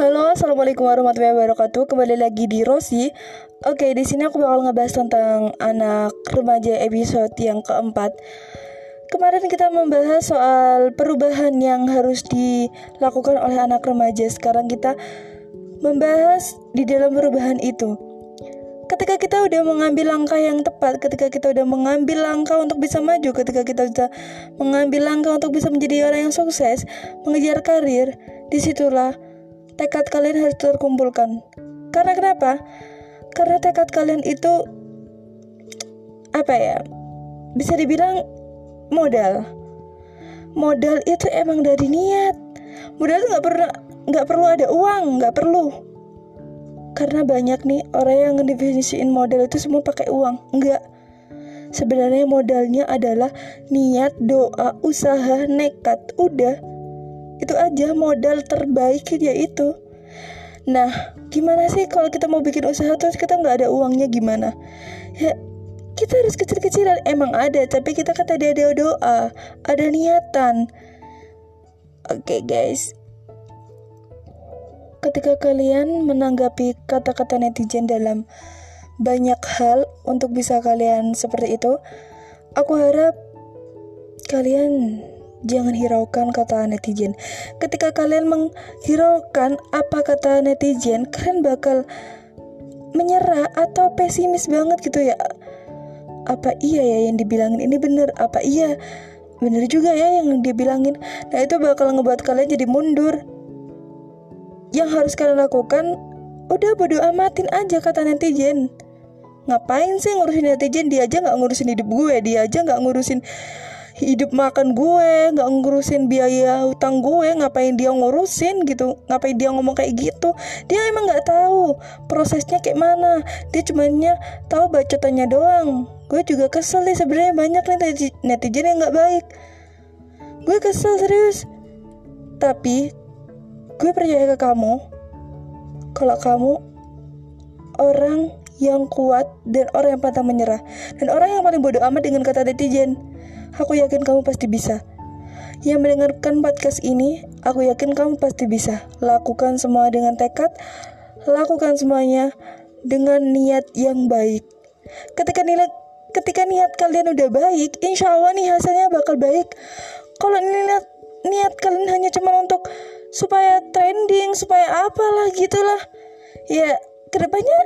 Halo, assalamualaikum warahmatullahi wabarakatuh. Kembali lagi di Rosi. Oke, di sini aku bakal ngebahas tentang anak remaja episode yang keempat. Kemarin kita membahas soal perubahan yang harus dilakukan oleh anak remaja. Sekarang kita membahas di dalam perubahan itu. Ketika kita udah mengambil langkah yang tepat, ketika kita udah mengambil langkah untuk bisa maju, ketika kita sudah mengambil langkah untuk bisa menjadi orang yang sukses, mengejar karir, di situlah tekad kalian harus terkumpulkan. Karena kenapa? Karena tekad kalian itu apa ya? Bisa dibilang modal. Modal itu emang dari niat. Modal itu nggak pernah nggak perlu ada uang, nggak perlu. Karena banyak nih orang yang ngedefinisiin modal itu semua pakai uang. Enggak. Sebenarnya modalnya adalah niat, doa, usaha, nekat. Udah, itu aja modal terbaik dia itu. Nah gimana sih kalau kita mau bikin usaha terus kita nggak ada uangnya gimana? Ya kita harus kecil-kecilan. Emang ada tapi kita kata dia ada doa. Ada niatan. Oke okay, guys. Ketika kalian menanggapi kata-kata netizen dalam banyak hal untuk bisa kalian seperti itu aku harap kalian Jangan hiraukan kata netizen. Ketika kalian menghiraukan apa kata netizen, kalian bakal menyerah atau pesimis banget gitu ya. Apa iya ya yang dibilangin ini bener? Apa iya bener juga ya yang dibilangin? Nah itu bakal ngebuat kalian jadi mundur. Yang harus kalian lakukan, udah bodo amatin aja kata netizen. Ngapain sih ngurusin netizen? Dia aja nggak ngurusin hidup gue, dia aja nggak ngurusin hidup makan gue nggak ngurusin biaya hutang gue ngapain dia ngurusin gitu ngapain dia ngomong kayak gitu. Dia emang nggak tahu prosesnya kayak mana. Dia cumannya tahu bacotannya doang. Gue juga kesel nih sebenarnya banyak nih netizen yang nggak baik. Gue kesel serius. Tapi gue percaya ke kamu kalau kamu orang yang kuat dan orang yang pantang menyerah dan orang yang paling bodoh amat dengan kata netizen Aku yakin kamu pasti bisa. Yang mendengarkan podcast ini, aku yakin kamu pasti bisa. Lakukan semua dengan tekad, lakukan semuanya dengan niat yang baik. Ketika niat ketika niat kalian udah baik, insya Allah nih hasilnya bakal baik. Kalau niat niat kalian hanya cuma untuk supaya trending, supaya apalah gitulah, ya ke depannya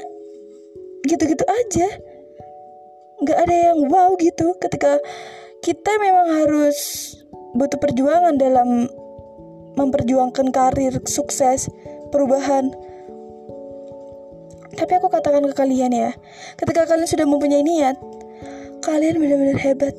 gitu-gitu aja. Gak ada yang wow gitu ketika kita memang harus butuh perjuangan dalam memperjuangkan karir, sukses, perubahan. Tapi aku katakan ke kalian ya, ketika kalian sudah mempunyai niat, kalian benar-benar hebat.